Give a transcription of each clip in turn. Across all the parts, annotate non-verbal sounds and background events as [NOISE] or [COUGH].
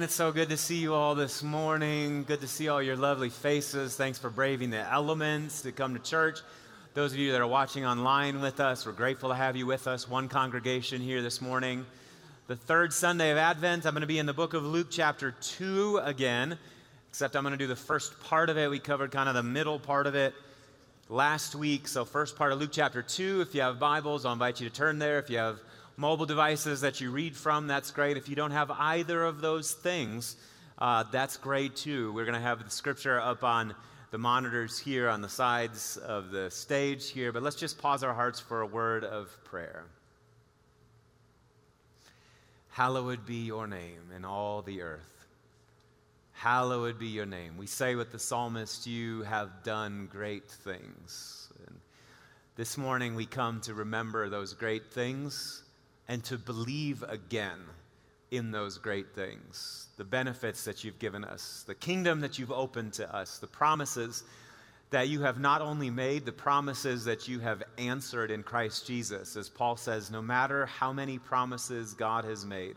again. It's so good to see you all this morning. Good to see all your lovely faces. Thanks for braving the elements to come to church. Those of you that are watching online with us, we're grateful to have you with us. One congregation here this morning. The third Sunday of Advent, I'm going to be in the book of Luke, chapter 2 again, except I'm going to do the first part of it. We covered kind of the middle part of it last week. So, first part of Luke, chapter 2. If you have Bibles, I'll invite you to turn there. If you have mobile devices that you read from, that's great. If you don't have either of those things, uh, that's great too. We're going to have the scripture up on the monitors here on the sides of the stage here, but let's just pause our hearts for a word of prayer. Hallowed be your name in all the earth. Hallowed be your name. We say with the psalmist, You have done great things. And this morning we come to remember those great things and to believe again in those great things the benefits that you've given us, the kingdom that you've opened to us, the promises that you have not only made, the promises that you have answered in Christ Jesus. As Paul says, no matter how many promises God has made,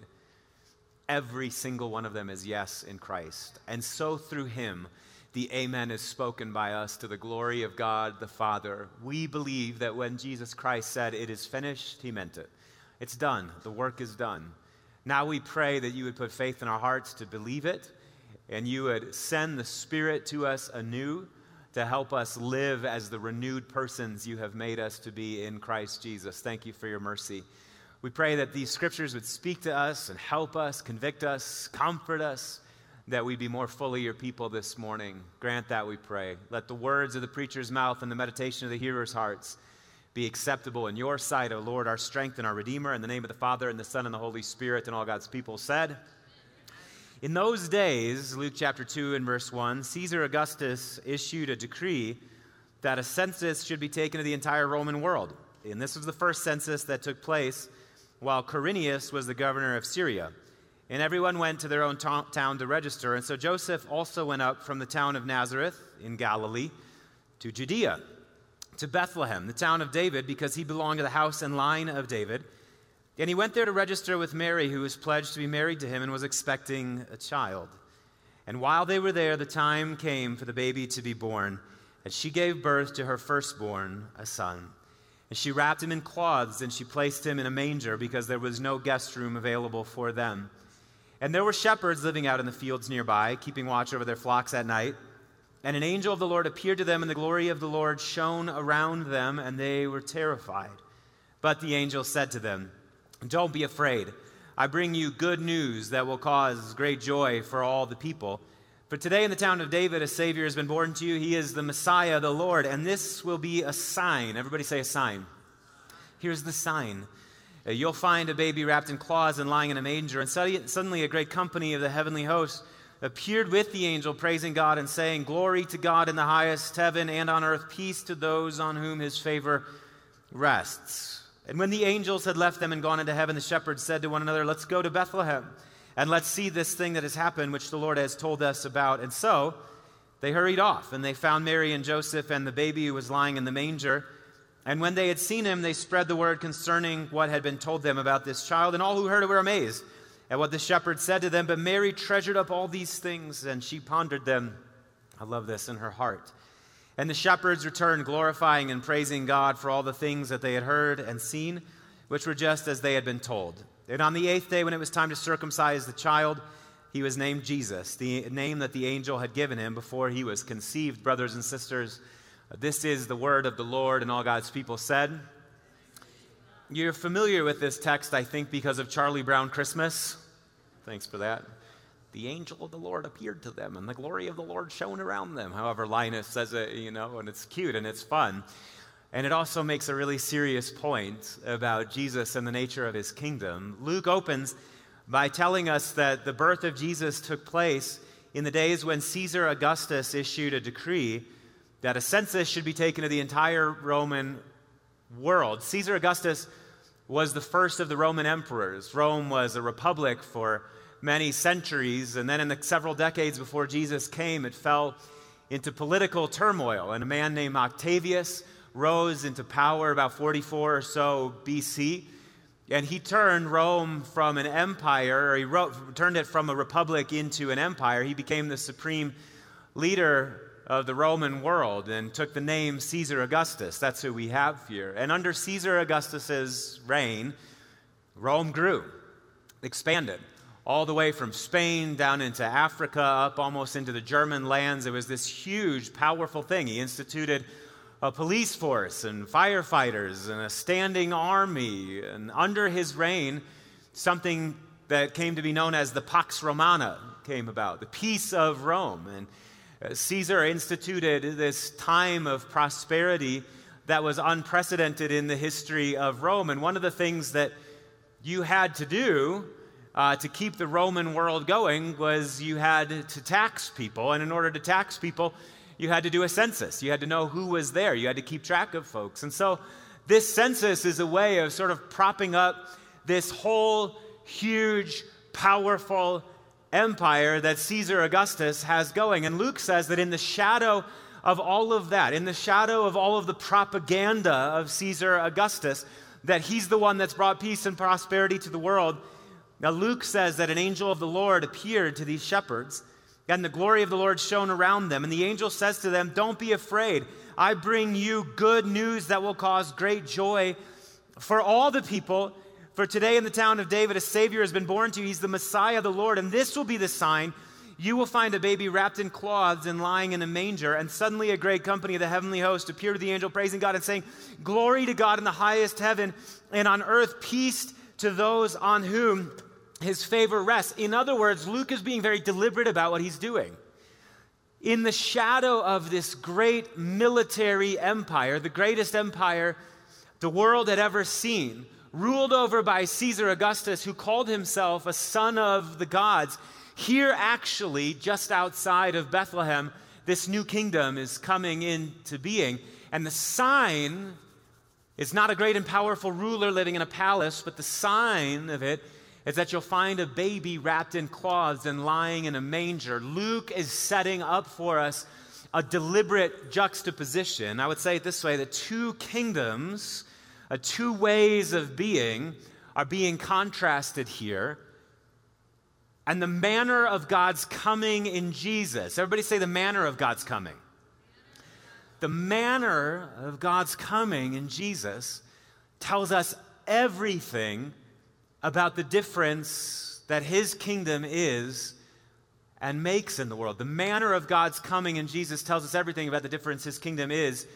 every single one of them is yes in Christ. And so through him, the Amen is spoken by us to the glory of God the Father. We believe that when Jesus Christ said, It is finished, he meant it. It's done. The work is done. Now we pray that you would put faith in our hearts to believe it, and you would send the Spirit to us anew to help us live as the renewed persons you have made us to be in Christ Jesus. Thank you for your mercy. We pray that these scriptures would speak to us and help us, convict us, comfort us, that we be more fully your people this morning. Grant that, we pray. Let the words of the preacher's mouth and the meditation of the hearer's hearts be acceptable in your sight, O Lord, our strength and our Redeemer, in the name of the Father, and the Son, and the Holy Spirit, and all God's people said. In those days, Luke chapter 2 and verse 1, Caesar Augustus issued a decree that a census should be taken of the entire Roman world. And this was the first census that took place while Quirinius was the governor of Syria. And everyone went to their own ta- town to register. And so Joseph also went up from the town of Nazareth in Galilee to Judea to Bethlehem, the town of David, because he belonged to the house and line of David. And he went there to register with Mary, who was pledged to be married to him and was expecting a child. And while they were there, the time came for the baby to be born, and she gave birth to her firstborn, a son. And she wrapped him in cloths, and she placed him in a manger because there was no guest room available for them. And there were shepherds living out in the fields nearby, keeping watch over their flocks at night. And an angel of the Lord appeared to them, and the glory of the Lord shone around them, and they were terrified. But the angel said to them, Don't be afraid. I bring you good news that will cause great joy for all the people. For today in the town of David, a Savior has been born to you. He is the Messiah, the Lord, and this will be a sign. Everybody say a sign. Here's the sign. You'll find a baby wrapped in cloths and lying in a manger, and suddenly a great company of the heavenly host appeared with the angel, praising God and saying, Glory to God in the highest heaven and on earth, peace to those on whom his favor rests. And when the angels had left them and gone into heaven, the shepherds said to one another, Let's go to Bethlehem and let's see this thing that has happened, which the Lord has told us about. And so they hurried off, and they found Mary and Joseph and the baby who was lying in the manger. And when they had seen him, they spread the word concerning what had been told them about this child, and all who heard it were amazed at what the shepherd said to them. But Mary treasured up all these things and she pondered them. I love this in her heart. And the shepherds returned, glorifying and praising God for all the things that they had heard and seen, which were just as they had been told. And on the eighth day, when it was time to circumcise the child, he was named Jesus, the name that the angel had given him before he was conceived. Brothers and sisters, this is the word of the Lord, and all God's people said, You're familiar with this text, I think, because of Charlie Brown Christmas. Thanks for that. The angel of the Lord appeared to them, and the glory of the Lord shone around them. However, Linus says it, you know, and it's cute and it's fun. And it also makes a really serious point about Jesus and the nature of his kingdom. Luke opens by telling us that the birth of Jesus took place in the days when Caesar Augustus issued a decree that a census should be taken of the entire Roman world. Caesar Augustus was the first of the Roman emperors. Rome was a republic for many centuries, and then in the several decades before Jesus came, it fell into political turmoil. And a man named Octavius rose into power about 44 or so BC. And he turned Rome from an empire, or he wrote, turned it from a republic into an empire. He became the supreme leader of the Roman world and took the name Caesar Augustus. That's who we have here. And under Caesar Augustus's reign, Rome grew, expanded all the way from Spain down into Africa, up almost into the German lands. It was this huge, powerful thing. He instituted a police force and firefighters and a standing army. And under his reign, something that came to be known as the Pax Romana came about, the peace of Rome. And Caesar instituted this time of prosperity that was unprecedented in the history of Rome. And one of the things that you had to do uh, to keep the Roman world going was you had to tax people. And in order to tax people, you had to do a census. You had to know who was there. You had to keep track of folks. And so this census is a way of sort of propping up this whole huge, powerful empire that Caesar Augustus has going. And Luke says that in the shadow of all of that, in the shadow of all of the propaganda of Caesar Augustus, that he's the one that's brought peace and prosperity to the world now, Luke says that an angel of the Lord appeared to these shepherds, and the glory of the Lord shone around them. And the angel says to them, Don't be afraid. I bring you good news that will cause great joy for all the people. For today in the town of David, a Savior has been born to you. He's the Messiah, the Lord. And this will be the sign you will find a baby wrapped in cloths and lying in a manger. And suddenly a great company of the heavenly host appeared to the angel, praising God and saying, Glory to God in the highest heaven, and on earth peace to those on whom his favor rests. In other words, Luke is being very deliberate about what he's doing. In the shadow of this great military empire, the greatest empire the world had ever seen, ruled over by Caesar Augustus, who called himself a son of the gods, here actually, just outside of Bethlehem, this new kingdom is coming into being. And the sign is not a great and powerful ruler living in a palace, but the sign of it is that you'll find a baby wrapped in cloths and lying in a manger. Luke is setting up for us a deliberate juxtaposition. I would say it this way the two kingdoms, uh, two ways of being, are being contrasted here. And the manner of God's coming in Jesus. Everybody say the manner of God's coming. The manner of God's coming in Jesus tells us everything about the difference that his kingdom is and makes in the world. The manner of God's coming in Jesus tells us everything about the difference his kingdom is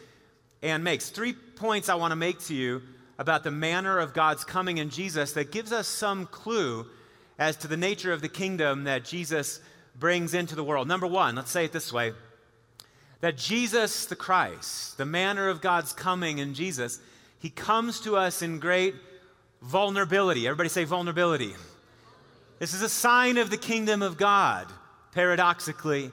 and makes. Three points I want to make to you about the manner of God's coming in Jesus that gives us some clue as to the nature of the kingdom that Jesus brings into the world. Number one, let's say it this way that Jesus the Christ, the manner of God's coming in Jesus, he comes to us in great vulnerability. Everybody say vulnerability. This is a sign of the kingdom of God, paradoxically,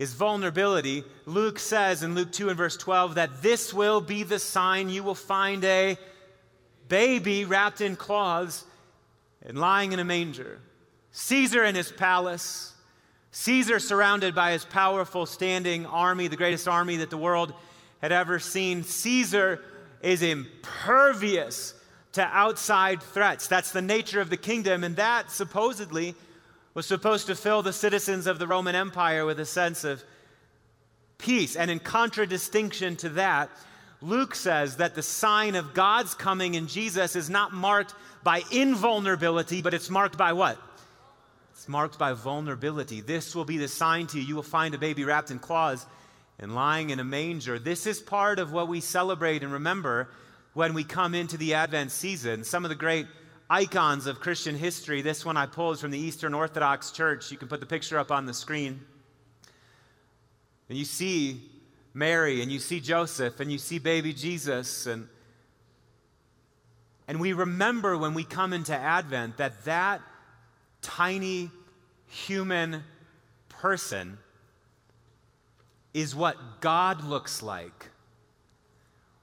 is vulnerability. Luke says in Luke 2 and verse 12 that this will be the sign you will find a baby wrapped in cloths and lying in a manger. Caesar in his palace, Caesar surrounded by his powerful standing army, the greatest army that the world had ever seen. Caesar is impervious to outside threats. That's the nature of the kingdom, and that supposedly was supposed to fill the citizens of the Roman Empire with a sense of peace. And in contradistinction to that, Luke says that the sign of God's coming in Jesus is not marked by invulnerability, but it's marked by what? It's marked by vulnerability. This will be the sign to you. You will find a baby wrapped in cloths and lying in a manger. This is part of what we celebrate and remember when we come into the Advent season. Some of the great icons of Christian history, this one I pulled from the Eastern Orthodox Church. You can put the picture up on the screen. And you see Mary, and you see Joseph, and you see baby Jesus. And, and we remember when we come into Advent that that tiny human person is what God looks like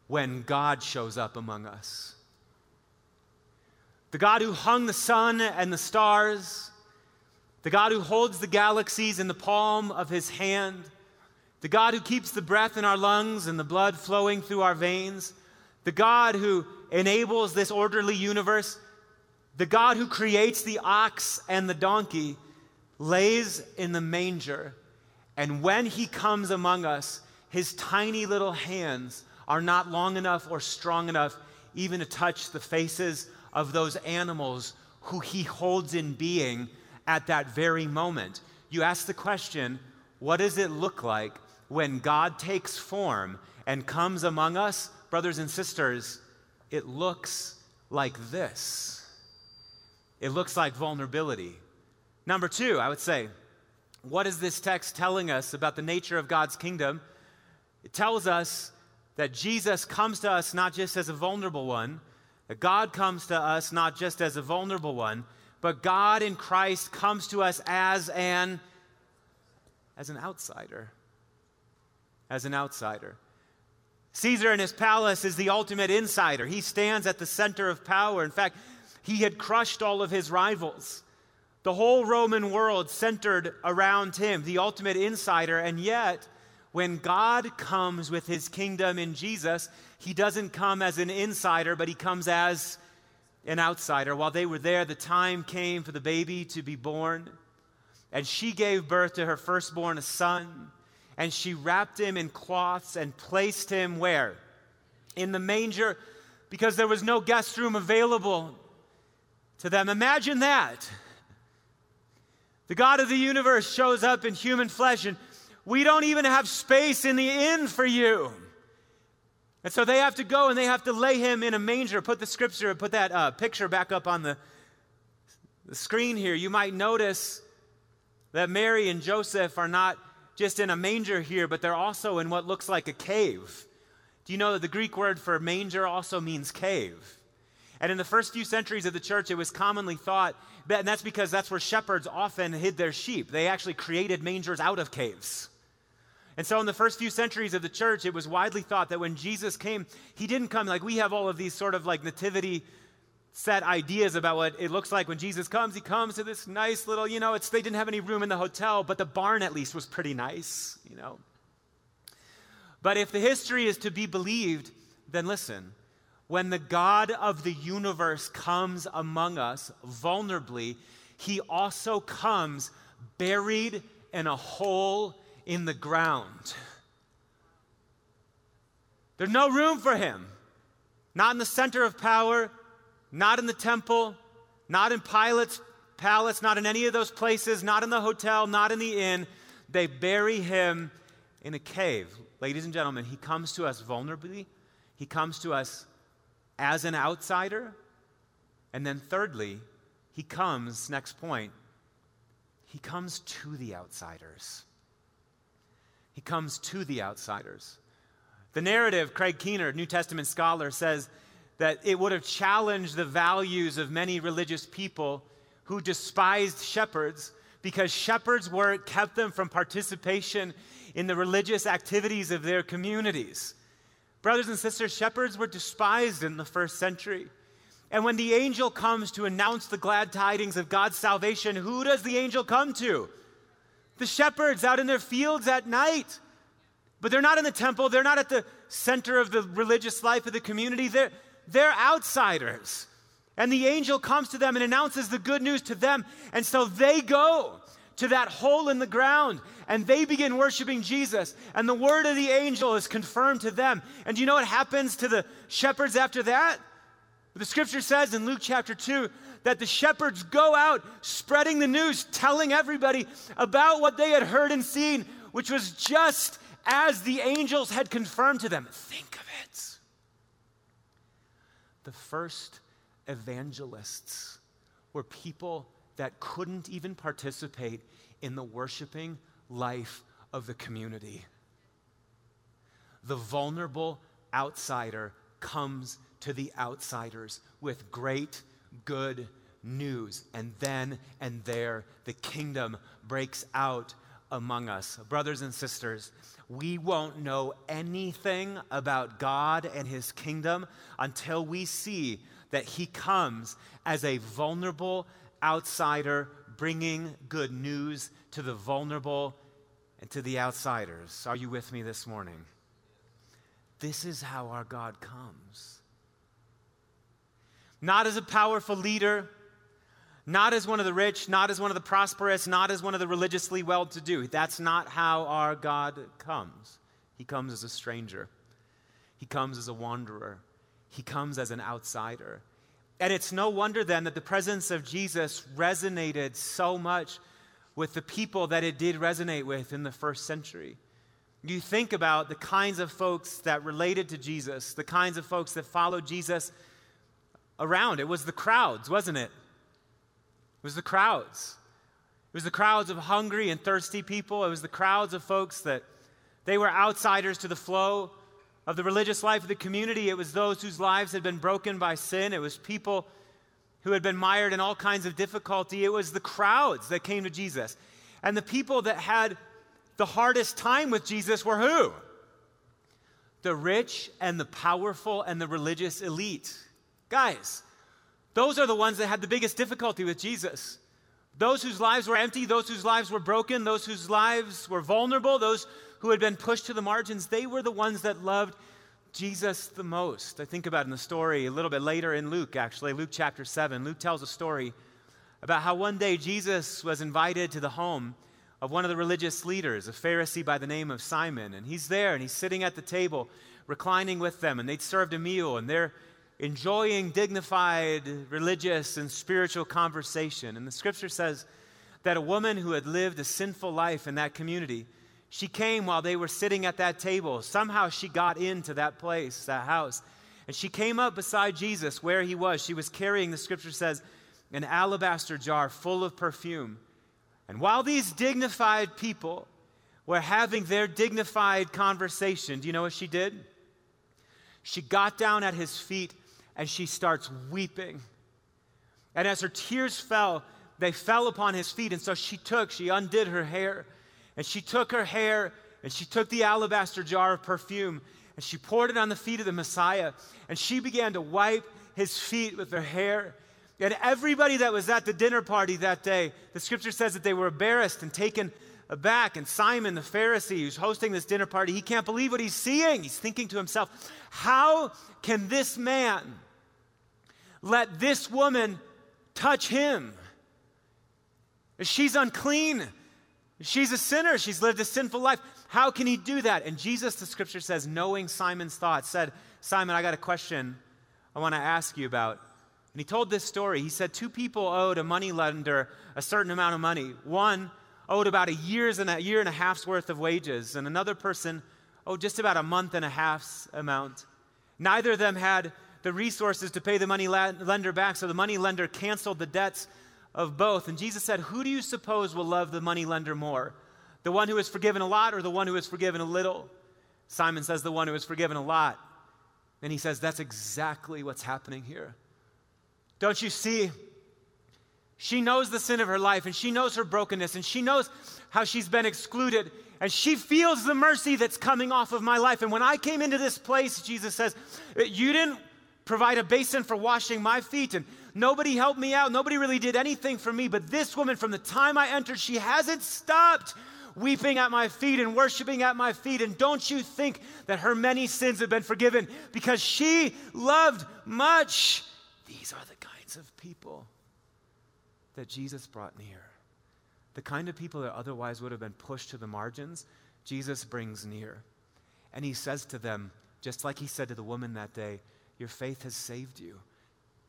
when God shows up among us. The God who hung the sun and the stars, the God who holds the galaxies in the palm of his hand, the God who keeps the breath in our lungs and the blood flowing through our veins, the God who enables this orderly universe The God who creates the ox and the donkey lays in the manger, and when he comes among us, his tiny little hands are not long enough or strong enough even to touch the faces of those animals who he holds in being at that very moment. You ask the question what does it look like when God takes form and comes among us? Brothers and sisters, it looks like this. It looks like vulnerability. Number two, I would say, what is this text telling us about the nature of God's kingdom? It tells us that Jesus comes to us not just as a vulnerable one, God comes to us not just as a vulnerable one, but God in Christ comes to us as an as an outsider. As an outsider. Caesar in his palace is the ultimate insider. He stands at the center of power. In fact, he had crushed all of his rivals. The whole Roman world centered around him, the ultimate insider, and yet when God comes with his kingdom in Jesus, he doesn't come as an insider, but he comes as an outsider. While they were there, the time came for the baby to be born. And she gave birth to her firstborn, a son. And she wrapped him in cloths and placed him where? In the manger, because there was no guest room available to them. Imagine that. The God of the universe shows up in human flesh and we don't even have space in the inn for you. And so they have to go and they have to lay him in a manger. Put the scripture, put that uh, picture back up on the, the screen here. You might notice that Mary and Joseph are not just in a manger here, but they're also in what looks like a cave. Do you know that the Greek word for manger also means cave? And in the first few centuries of the church, it was commonly thought, and that's because that's where shepherds often hid their sheep. They actually created mangers out of caves. And so, in the first few centuries of the church, it was widely thought that when Jesus came, he didn't come like we have all of these sort of like nativity set ideas about what it looks like when Jesus comes. He comes to this nice little, you know, it's they didn't have any room in the hotel, but the barn at least was pretty nice, you know. But if the history is to be believed, then listen. When the God of the universe comes among us vulnerably, he also comes buried in a hole in the ground. There's no room for him. Not in the center of power, not in the temple, not in Pilate's palace, not in any of those places, not in the hotel, not in the inn. They bury him in a cave. Ladies and gentlemen, he comes to us vulnerably, he comes to us as an outsider. And then, thirdly, he comes, next point, he comes to the outsiders. He comes to the outsiders. The narrative, Craig Keener, New Testament scholar, says that it would have challenged the values of many religious people who despised shepherds because shepherds' work kept them from participation in the religious activities of their communities. Brothers and sisters, shepherds were despised in the first century. And when the angel comes to announce the glad tidings of God's salvation, who does the angel come to? The shepherds out in their fields at night. But they're not in the temple, they're not at the center of the religious life of the community, they're, they're outsiders. And the angel comes to them and announces the good news to them. And so they go to that hole in the ground and they begin worshiping Jesus. And the word of the angel is confirmed to them. And do you know what happens to the shepherds after that? The scripture says in Luke chapter 2 that the shepherds go out spreading the news, telling everybody about what they had heard and seen, which was just as the angels had confirmed to them. Think of it. The first evangelists were people that couldn't even participate in the worshiping life of the community. The vulnerable outsider comes to the outsiders with great good news. And then and there, the kingdom breaks out among us. Brothers and sisters, we won't know anything about God and his kingdom until we see that he comes as a vulnerable outsider bringing good news to the vulnerable and to the outsiders. Are you with me this morning? This is how our God comes not as a powerful leader, not as one of the rich, not as one of the prosperous, not as one of the religiously well to do. That's not how our God comes. He comes as a stranger, He comes as a wanderer, He comes as an outsider. And it's no wonder then that the presence of Jesus resonated so much with the people that it did resonate with in the first century. You think about the kinds of folks that related to Jesus, the kinds of folks that followed Jesus around. It was the crowds, wasn't it? It was the crowds. It was the crowds of hungry and thirsty people. It was the crowds of folks that they were outsiders to the flow of the religious life of the community. It was those whose lives had been broken by sin. It was people who had been mired in all kinds of difficulty. It was the crowds that came to Jesus. And the people that had the hardest time with Jesus were who? The rich and the powerful and the religious elite. Guys, those are the ones that had the biggest difficulty with Jesus. Those whose lives were empty, those whose lives were broken, those whose lives were vulnerable, those who had been pushed to the margins, they were the ones that loved Jesus the most. I think about in the story a little bit later in Luke, actually, Luke chapter 7. Luke tells a story about how one day Jesus was invited to the home of one of the religious leaders, a Pharisee by the name of Simon. And he's there and he's sitting at the table, reclining with them, and they'd served a meal, and they're enjoying dignified religious and spiritual conversation. And the scripture says that a woman who had lived a sinful life in that community, she came while they were sitting at that table. Somehow she got into that place, that house. And she came up beside Jesus where he was. She was carrying, the scripture says, an alabaster jar full of perfume. And while these dignified people were having their dignified conversation, do you know what she did? She got down at his feet and she starts weeping. And as her tears fell, they fell upon his feet. And so she took, she undid her hair, and she took her hair and she took the alabaster jar of perfume and she poured it on the feet of the Messiah. And she began to wipe his feet with her hair. And everybody that was at the dinner party that day, the scripture says that they were embarrassed and taken aback. And Simon, the Pharisee, who's hosting this dinner party, he can't believe what he's seeing. He's thinking to himself, how can this man let this woman touch him. She's unclean. She's a sinner. She's lived a sinful life. How can he do that? And Jesus, the scripture says, knowing Simon's thoughts, said, Simon, I got a question I want to ask you about. And he told this story. He said, Two people owed a money lender a certain amount of money. One owed about a year's and a year and a half's worth of wages, and another person owed just about a month and a half's amount. Neither of them had the resources to pay the money lender back. So the money lender canceled the debts of both. And Jesus said, Who do you suppose will love the money lender more? The one who is forgiven a lot or the one who is forgiven a little? Simon says, The one who is forgiven a lot. And he says, That's exactly what's happening here. Don't you see? She knows the sin of her life and she knows her brokenness and she knows how she's been excluded and she feels the mercy that's coming off of my life. And when I came into this place, Jesus says, You didn't provide a basin for washing my feet. And nobody helped me out. Nobody really did anything for me. But this woman, from the time I entered, she hasn't stopped weeping at my feet and worshiping at my feet. And don't you think that her many sins have been forgiven because she loved much? These are the kinds of people that Jesus brought near. The kind of people that otherwise would have been pushed to the margins, Jesus brings near. And he says to them, just like he said to the woman that day, your faith has saved you.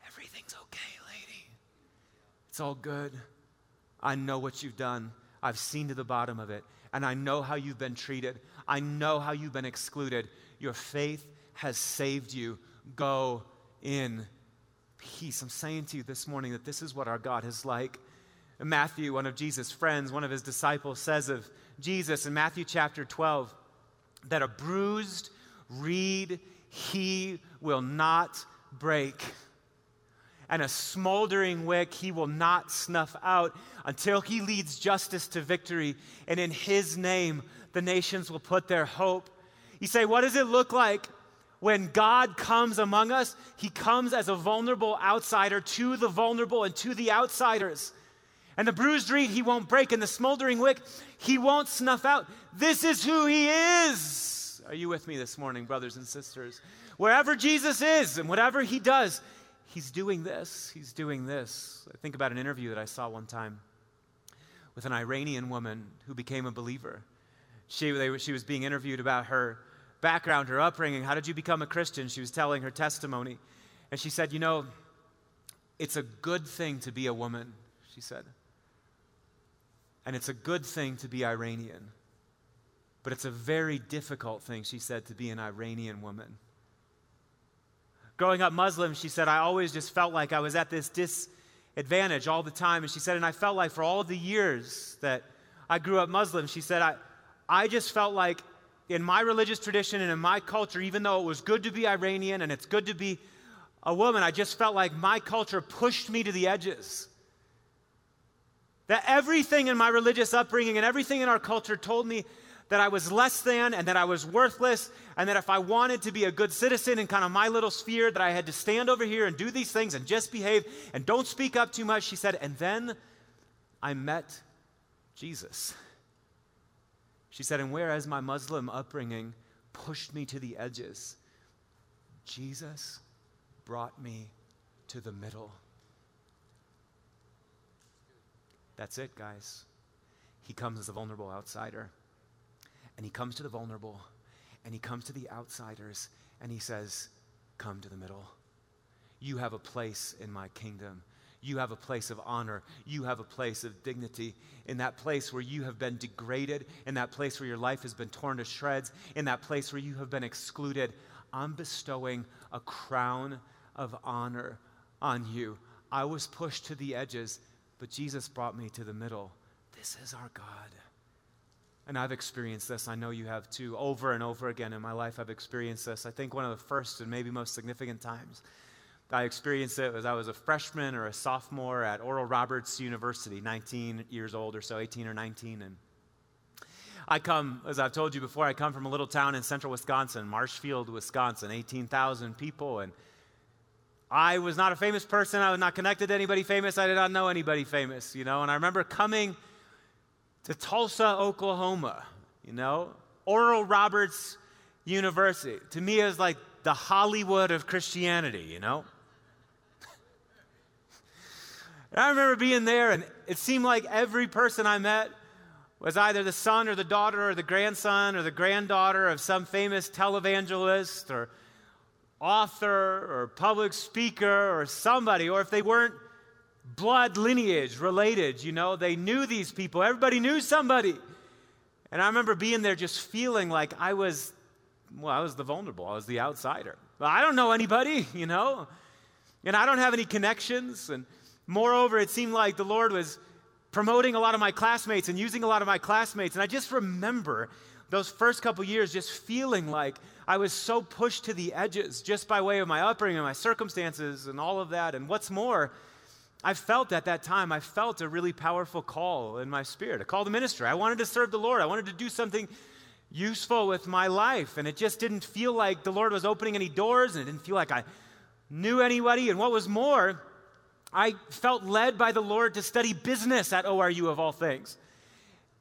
Everything's okay, lady. It's all good. I know what you've done. I've seen to the bottom of it, and I know how you've been treated. I know how you've been excluded. Your faith has saved you. Go in peace. I'm saying to you this morning that this is what our God is like. Matthew, one of Jesus' friends, one of his disciples, says of Jesus in Matthew chapter 12 that a bruised reed he will not break. And a smoldering wick he will not snuff out until he leads justice to victory. And in his name, the nations will put their hope. You say, what does it look like when God comes among us? He comes as a vulnerable outsider to the vulnerable and to the outsiders. And the bruised reed he won't break, and the smoldering wick he won't snuff out. This is who he is. Are you with me this morning, brothers and sisters? Wherever Jesus is and whatever he does, he's doing this, he's doing this. I think about an interview that I saw one time with an Iranian woman who became a believer. She, they, she was being interviewed about her background, her upbringing. How did you become a Christian? She was telling her testimony. And she said, You know, it's a good thing to be a woman, she said. And it's a good thing to be Iranian. But it's a very difficult thing, she said, to be an Iranian woman. Growing up Muslim, she said, I always just felt like I was at this disadvantage all the time. And she said, and I felt like for all the years that I grew up Muslim, she said, I, I just felt like in my religious tradition and in my culture, even though it was good to be Iranian and it's good to be a woman, I just felt like my culture pushed me to the edges. That everything in my religious upbringing and everything in our culture told me that I was less than and that I was worthless, and that if I wanted to be a good citizen in kind of my little sphere, that I had to stand over here and do these things and just behave and don't speak up too much, she said. And then I met Jesus. She said, and whereas my Muslim upbringing pushed me to the edges, Jesus brought me to the middle. That's it, guys. He comes as a vulnerable outsider. And he comes to the vulnerable, and he comes to the outsiders, and he says, Come to the middle. You have a place in my kingdom. You have a place of honor. You have a place of dignity. In that place where you have been degraded, in that place where your life has been torn to shreds, in that place where you have been excluded, I'm bestowing a crown of honor on you. I was pushed to the edges, but Jesus brought me to the middle. This is our God. And I've experienced this. I know you have too. Over and over again in my life, I've experienced this. I think one of the first and maybe most significant times I experienced it was I was a freshman or a sophomore at Oral Roberts University, 19 years old or so, 18 or 19. And I come, as I've told you before, I come from a little town in central Wisconsin, Marshfield, Wisconsin, 18,000 people. And I was not a famous person. I was not connected to anybody famous. I did not know anybody famous, you know. And I remember coming to Tulsa, Oklahoma, you know, Oral Roberts University. To me, is like the Hollywood of Christianity, you know. [LAUGHS] I remember being there, and it seemed like every person I met was either the son or the daughter or the grandson or the granddaughter of some famous televangelist or author or public speaker or somebody, or if they weren't blood lineage related, you know, they knew these people. Everybody knew somebody. And I remember being there just feeling like I was, well, I was the vulnerable, I was the outsider. Well, I don't know anybody, [LAUGHS] you know, and I don't have any connections. And moreover, it seemed like the Lord was promoting a lot of my classmates and using a lot of my classmates. And I just remember those first couple years just feeling like I was so pushed to the edges just by way of my upbringing and my circumstances and all of that. And what's more, I felt at that time, I felt a really powerful call in my spirit, a call to ministry. I wanted to serve the Lord. I wanted to do something useful with my life. And it just didn't feel like the Lord was opening any doors, and it didn't feel like I knew anybody. And what was more, I felt led by the Lord to study business at ORU of all things.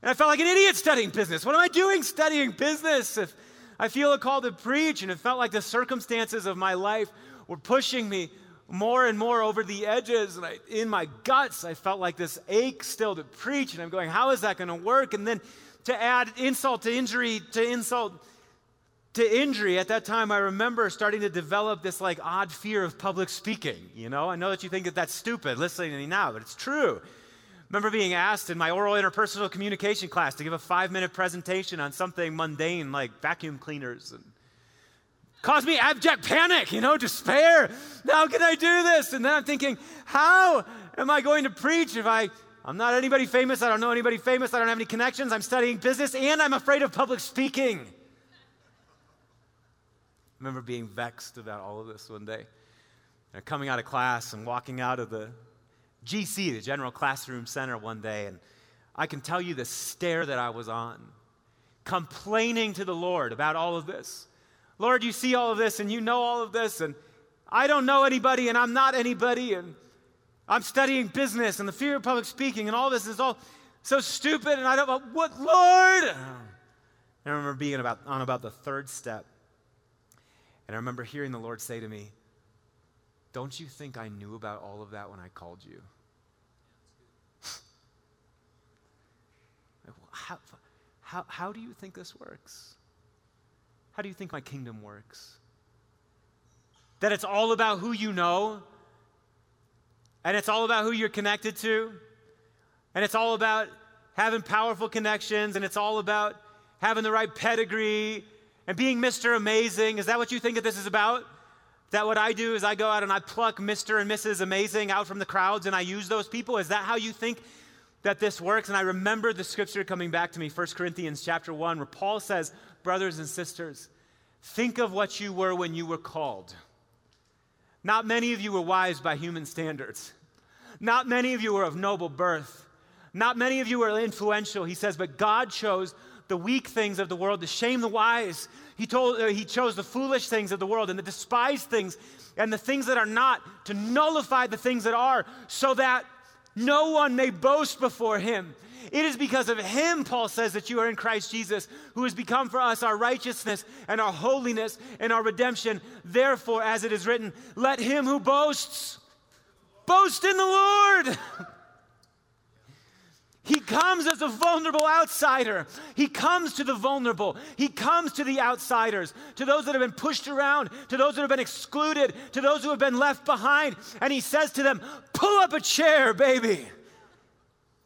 And I felt like an idiot studying business. What am I doing studying business if I feel a call to preach? And it felt like the circumstances of my life were pushing me more and more over the edges. And I, in my guts, I felt like this ache still to preach. And I'm going, how is that going to work? And then to add insult to injury to insult to injury, at that time, I remember starting to develop this like odd fear of public speaking. You know, I know that you think that that's stupid listening to me now, but it's true. remember being asked in my oral interpersonal communication class to give a five minute presentation on something mundane like vacuum cleaners and caused me abject panic, you know, despair. How can I do this? And then I'm thinking, how am I going to preach if I, I'm not anybody famous, I don't know anybody famous, I don't have any connections, I'm studying business, and I'm afraid of public speaking. I remember being vexed about all of this one day. And coming out of class and walking out of the GC, the General Classroom Center, one day, and I can tell you the stair that I was on, complaining to the Lord about all of this. Lord, you see all of this and you know all of this, and I don't know anybody and I'm not anybody, and I'm studying business and the fear of public speaking, and all this is all so stupid, and I don't know what, Lord? I remember being about, on about the third step, and I remember hearing the Lord say to me, Don't you think I knew about all of that when I called you? [LAUGHS] how, how, how do you think this works? How do you think my kingdom works? That it's all about who you know, and it's all about who you're connected to, and it's all about having powerful connections, and it's all about having the right pedigree and being Mr. Amazing. Is that what you think that this is about? that what I do is I go out and I pluck Mr. and Mrs. Amazing out from the crowds and I use those people? Is that how you think that this works? And I remember the scripture coming back to me, 1 Corinthians chapter 1, where Paul says, Brothers and sisters, think of what you were when you were called. Not many of you were wise by human standards. Not many of you were of noble birth. Not many of you were influential, he says, but God chose the weak things of the world to shame the wise. He, told, uh, he chose the foolish things of the world and the despised things and the things that are not to nullify the things that are so that no one may boast before him. It is because of him, Paul says, that you are in Christ Jesus, who has become for us our righteousness and our holiness and our redemption. Therefore, as it is written, let him who boasts boast in the Lord. [LAUGHS] He comes as a vulnerable outsider. He comes to the vulnerable. He comes to the outsiders, to those that have been pushed around, to those that have been excluded, to those who have been left behind. And he says to them, Pull up a chair, baby.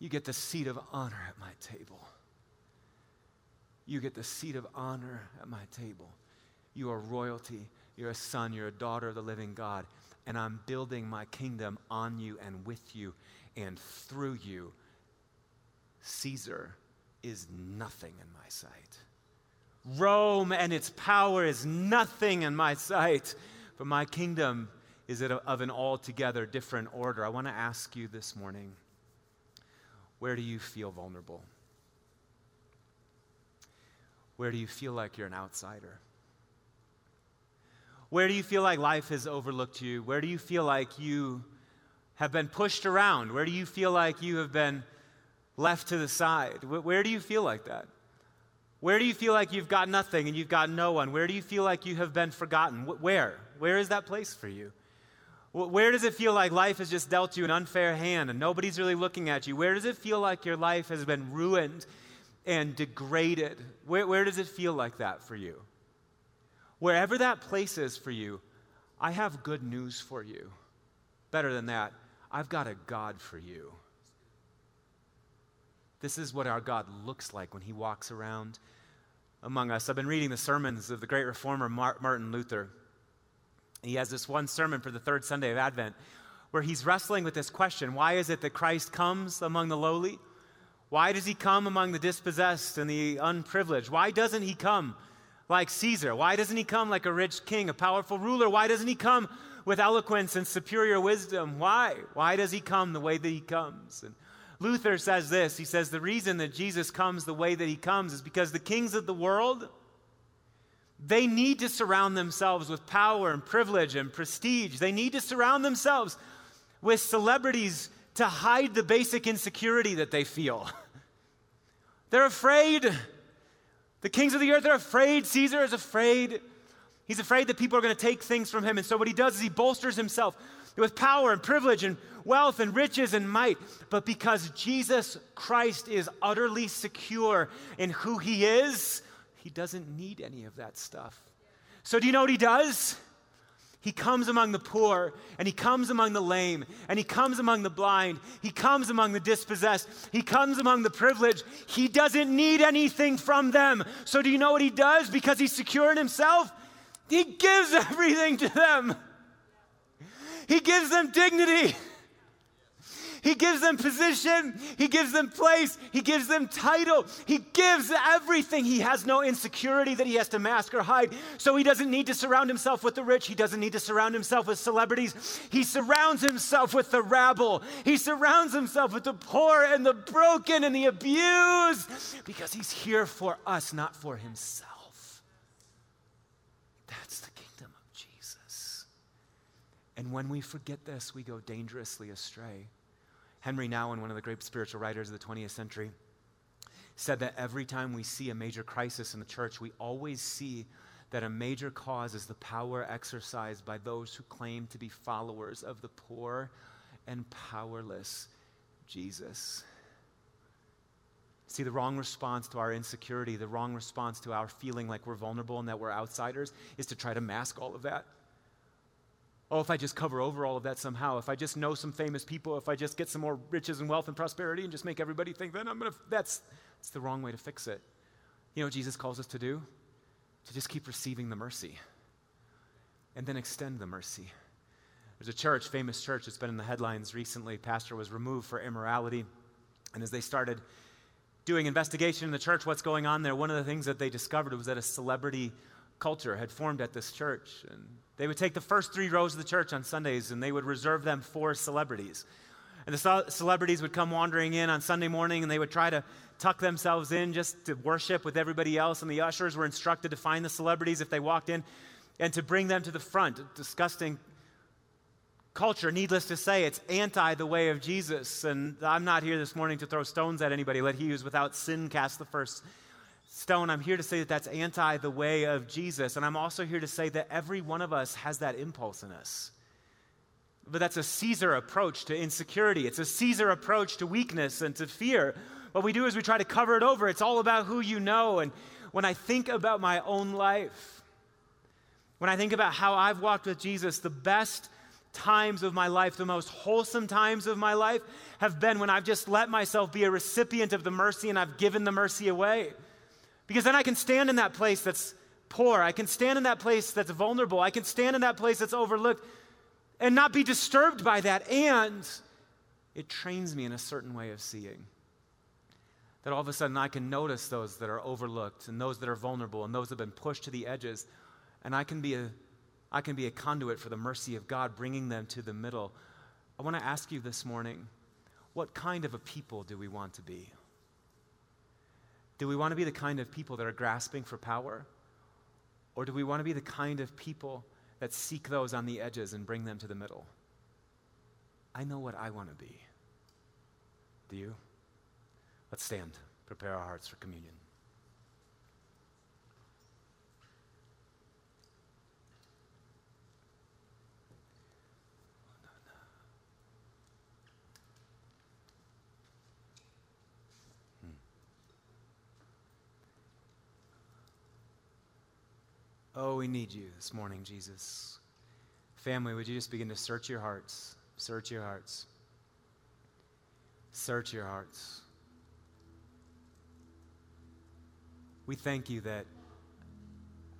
You get the seat of honor at my table. You get the seat of honor at my table. You are royalty. You're a son. You're a daughter of the living God. And I'm building my kingdom on you and with you and through you Caesar is nothing in my sight. Rome and its power is nothing in my sight, but my kingdom is of an altogether different order. I want to ask you this morning where do you feel vulnerable? Where do you feel like you're an outsider? Where do you feel like life has overlooked you? Where do you feel like you have been pushed around? Where do you feel like you have been left to the side? Where do you feel like that? Where do you feel like you've got nothing and you've got no one? Where do you feel like you have been forgotten? Where? Where is that place for you? Where does it feel like life has just dealt you an unfair hand and nobody's really looking at you? Where does it feel like your life has been ruined and degraded? Where, where does it feel like that for you? Wherever that place is for you, I have good news for you. Better than that, I've got a God for you. This is what our God looks like when he walks around among us. I've been reading the sermons of the great reformer Martin Luther. He has this one sermon for the third Sunday of Advent where he's wrestling with this question why is it that Christ comes among the lowly? Why does he come among the dispossessed and the unprivileged? Why doesn't he come like Caesar? Why doesn't he come like a rich king, a powerful ruler? Why doesn't he come with eloquence and superior wisdom? Why? Why does he come the way that he comes? And Luther says this he says, The reason that Jesus comes the way that he comes is because the kings of the world. They need to surround themselves with power and privilege and prestige. They need to surround themselves with celebrities to hide the basic insecurity that they feel. [LAUGHS] They're afraid. The kings of the earth are afraid. Caesar is afraid. He's afraid that people are going to take things from him. And so, what he does is he bolsters himself with power and privilege and wealth and riches and might, but because Jesus Christ is utterly secure in who he is, he doesn't need any of that stuff. So, do you know what he does? He comes among the poor, and he comes among the lame, and he comes among the blind, he comes among the dispossessed, he comes among the privileged. He doesn't need anything from them. So, do you know what he does? Because he's secure in himself, he gives [LAUGHS] everything to them. He gives them dignity. He gives them position. He gives them place. He gives them title. He gives everything. He has no insecurity that he has to mask or hide. So he doesn't need to surround himself with the rich. He doesn't need to surround himself with celebrities. He surrounds himself with the rabble. He surrounds himself with the poor and the broken and the abused because he's here for us, not for himself. That's the kingdom of Jesus. And when we forget this, we go dangerously astray. Henry Nouwen, one of the great spiritual writers of the 20th century, said that every time we see a major crisis in the church, we always see that a major cause is the power exercised by those who claim to be followers of the poor and powerless Jesus. See, the wrong response to our insecurity, the wrong response to our feeling like we're vulnerable and that we're outsiders is to try to mask all of that. Oh, if I just cover over all of that somehow, if I just know some famous people, if I just get some more riches and wealth and prosperity and just make everybody think that I'm going to, that's, that's the wrong way to fix it. You know what Jesus calls us to do? To just keep receiving the mercy and then extend the mercy. There's a church, famous church, that's been in the headlines recently. Pastor was removed for immorality. And as they started doing investigation in the church, what's going on there, one of the things that they discovered was that a celebrity culture had formed at this church. And they would take the first three rows of the church on Sundays and they would reserve them for celebrities. And the celebrities would come wandering in on Sunday morning and they would try to tuck themselves in just to worship with everybody else. And the ushers were instructed to find the celebrities if they walked in and to bring them to the front. Disgusting culture, needless to say, it's anti the way of Jesus. And I'm not here this morning to throw stones at anybody. Let he who's without sin cast the first stone. I'm here to say that that's anti the way of Jesus. And I'm also here to say that every one of us has that impulse in us. But that's a Caesar approach to insecurity. It's a Caesar approach to weakness and to fear. What we do is we try to cover it over. It's all about who you know. And when I think about my own life, when I think about how I've walked with Jesus, the best times of my life, the most wholesome times of my life, have been when I've just let myself be a recipient of the mercy and I've given the mercy away. Because then I can stand in that place that's poor. I can stand in that place that's vulnerable. I can stand in that place that's overlooked and not be disturbed by that. And it trains me in a certain way of seeing. That all of a sudden I can notice those that are overlooked and those that are vulnerable and those that have been pushed to the edges. And I can be a I can be a conduit for the mercy of God, bringing them to the middle. I want to ask you this morning what kind of a people do we want to be? Do we want to be the kind of people that are grasping for power? Or do we want to be the kind of people that seek those on the edges and bring them to the middle? I know what I want to be. Do you? Let's stand, prepare our hearts for communion. Oh, we need you this morning, Jesus. Family, would you just begin to search your hearts? Search your hearts. Search your hearts. We thank you that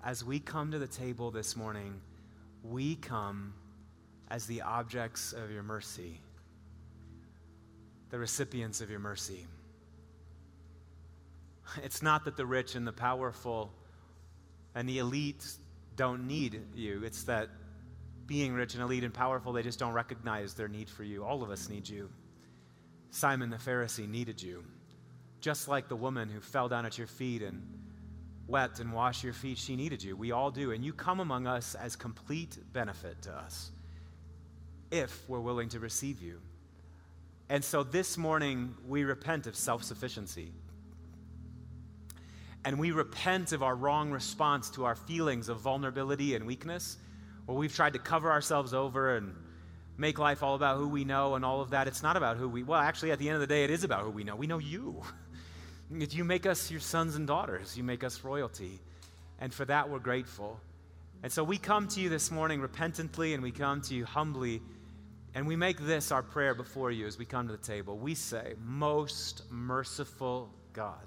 as we come to the table this morning, we come as the objects of your mercy, the recipients of your mercy. It's not that the rich and the powerful and the elite don't need you. It's that being rich and elite and powerful, they just don't recognize their need for you. All of us need you. Simon the Pharisee needed you. Just like the woman who fell down at your feet and wept and washed your feet, she needed you. We all do. And you come among us as complete benefit to us if we're willing to receive you. And so this morning, we repent of self sufficiency and we repent of our wrong response to our feelings of vulnerability and weakness, where we've tried to cover ourselves over and make life all about who we know and all of that. It's not about who we, well, actually, at the end of the day, it is about who we know. We know you. [LAUGHS] you make us your sons and daughters, you make us royalty. And for that, we're grateful. And so we come to you this morning repentantly and we come to you humbly. And we make this our prayer before you as we come to the table. We say, Most merciful God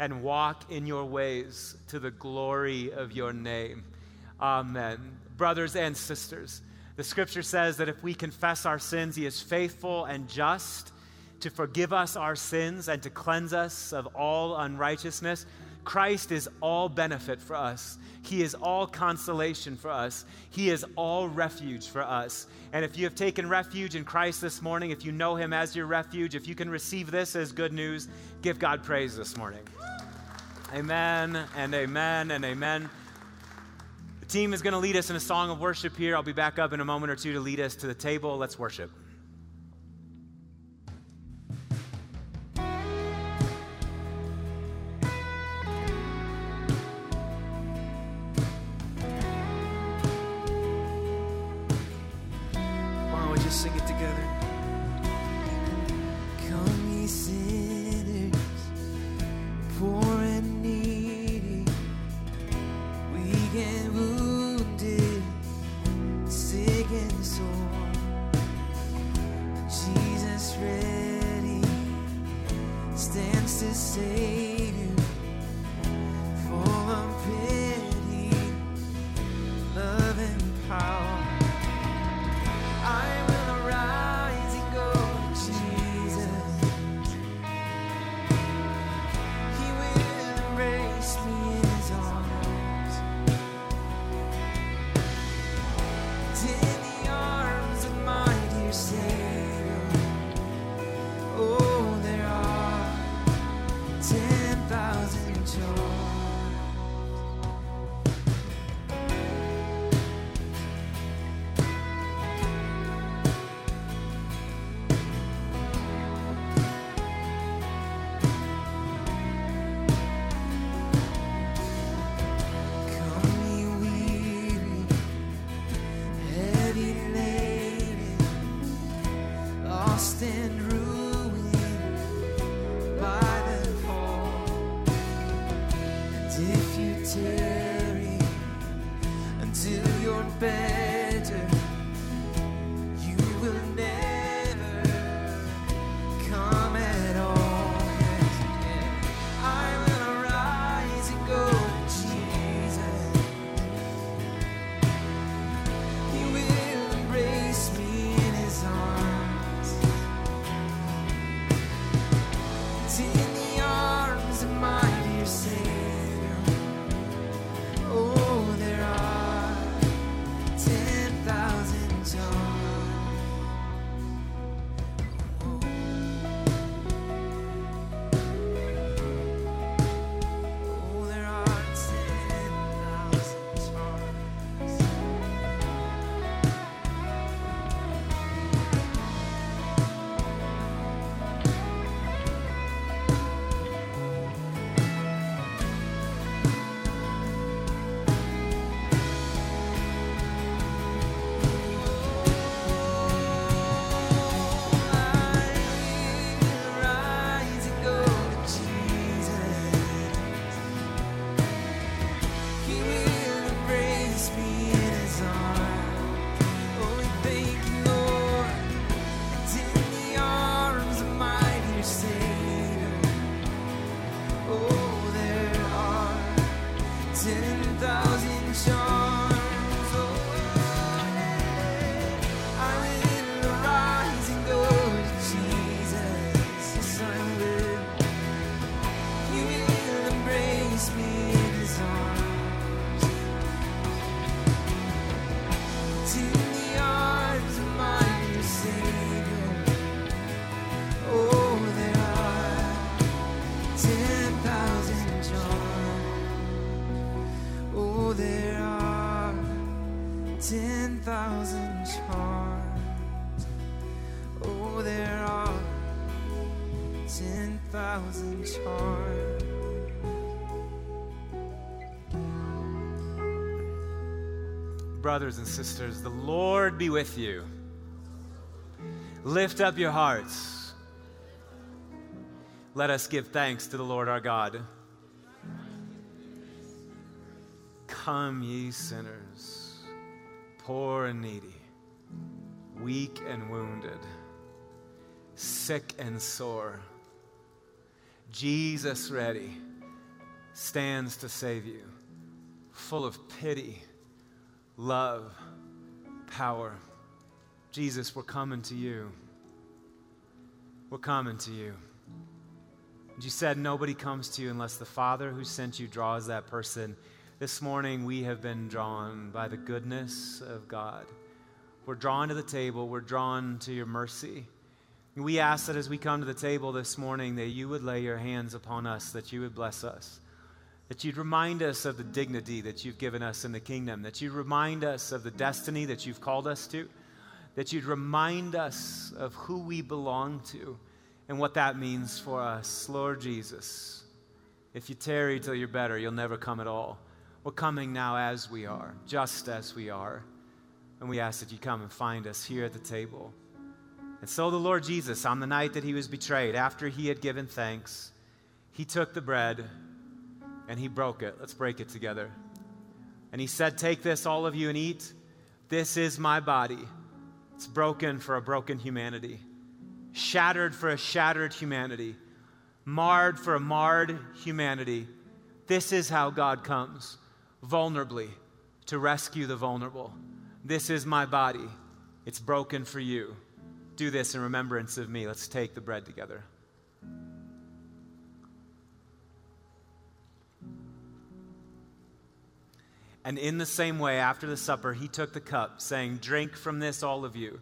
and walk in your ways to the glory of your name. Amen. Brothers and sisters, the scripture says that if we confess our sins, he is faithful and just to forgive us our sins and to cleanse us of all unrighteousness. Christ is all benefit for us. He is all consolation for us. He is all refuge for us. And if you have taken refuge in Christ this morning, if you know Him as your refuge, if you can receive this as good news, give God praise this morning. Amen and amen and amen. The team is going to lead us in a song of worship here. I'll be back up in a moment or two to lead us to the table. Let's worship. Brothers and sisters, the Lord be with you. Lift up your hearts. Let us give thanks to the Lord our God. Come, ye sinners, poor and needy, weak and wounded, sick and sore. Jesus ready stands to save you, full of pity love, power. Jesus, we're coming to you. We're coming to you. And you said nobody comes to you unless the Father who sent you draws that person. This morning we have been drawn by the goodness of God. We're drawn to the table, we're drawn to your mercy. We ask that as we come to the table this morning, that you would lay your hands upon us, that you would bless us, that you'd remind us of the dignity that you've given us in the kingdom, that you'd remind us of the destiny that you've called us to, that you'd remind us of who we belong to and what that means for us. Lord Jesus, if you tarry till you're better, you'll never come at all. We're coming now as we are, just as we are. And we ask that you come and find us here at the table. And so the Lord Jesus, on the night that he was betrayed, after he had given thanks, he took the bread and he broke it. Let's break it together. And he said, Take this, all of you, and eat. This is my body. It's broken for a broken humanity, shattered for a shattered humanity, marred for a marred humanity. This is how God comes vulnerably to rescue the vulnerable. This is my body. It's broken for you. Do this in remembrance of me. Let's take the bread together. And in the same way, after the supper, he took the cup, saying, Drink from this, all of you.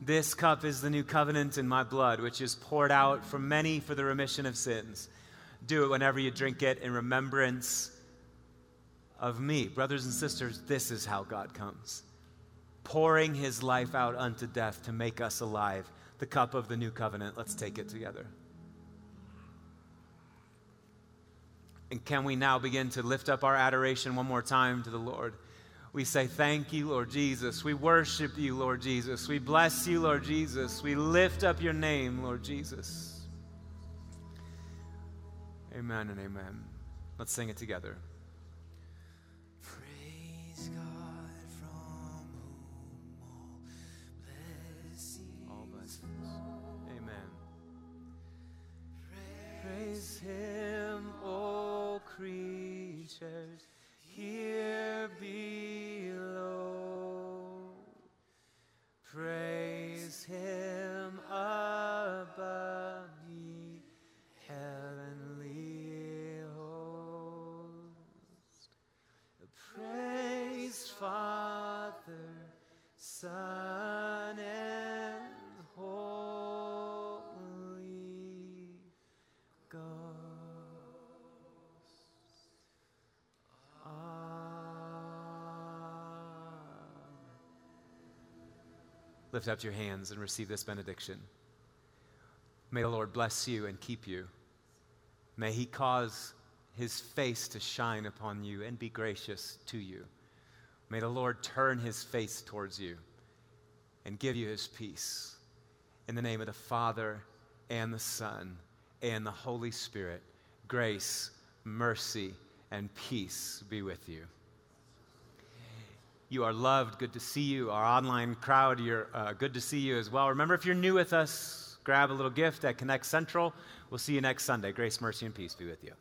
This cup is the new covenant in my blood, which is poured out for many for the remission of sins. Do it whenever you drink it in remembrance of me. Brothers and sisters, this is how God comes pouring his life out unto death to make us alive. The cup of the new covenant. Let's take it together. And can we now begin to lift up our adoration one more time to the Lord? We say, Thank you, Lord Jesus. We worship you, Lord Jesus. We bless you, Lord Jesus. We lift up your name, Lord Jesus. Amen and amen. Let's sing it together. Praise lift up your hands and receive this benediction. May the Lord bless you and keep you. May he cause his face to shine upon you and be gracious to you. May the Lord turn his face towards you and give you his peace. In the name of the Father and the Son and the Holy Spirit, grace, mercy, and peace be with you. You are loved. Good to see you. Our online crowd, you're uh, good to see you as well. Remember, if you're new with us, grab a little gift at Connect Central. We'll see you next Sunday. Grace, mercy, and peace be with you.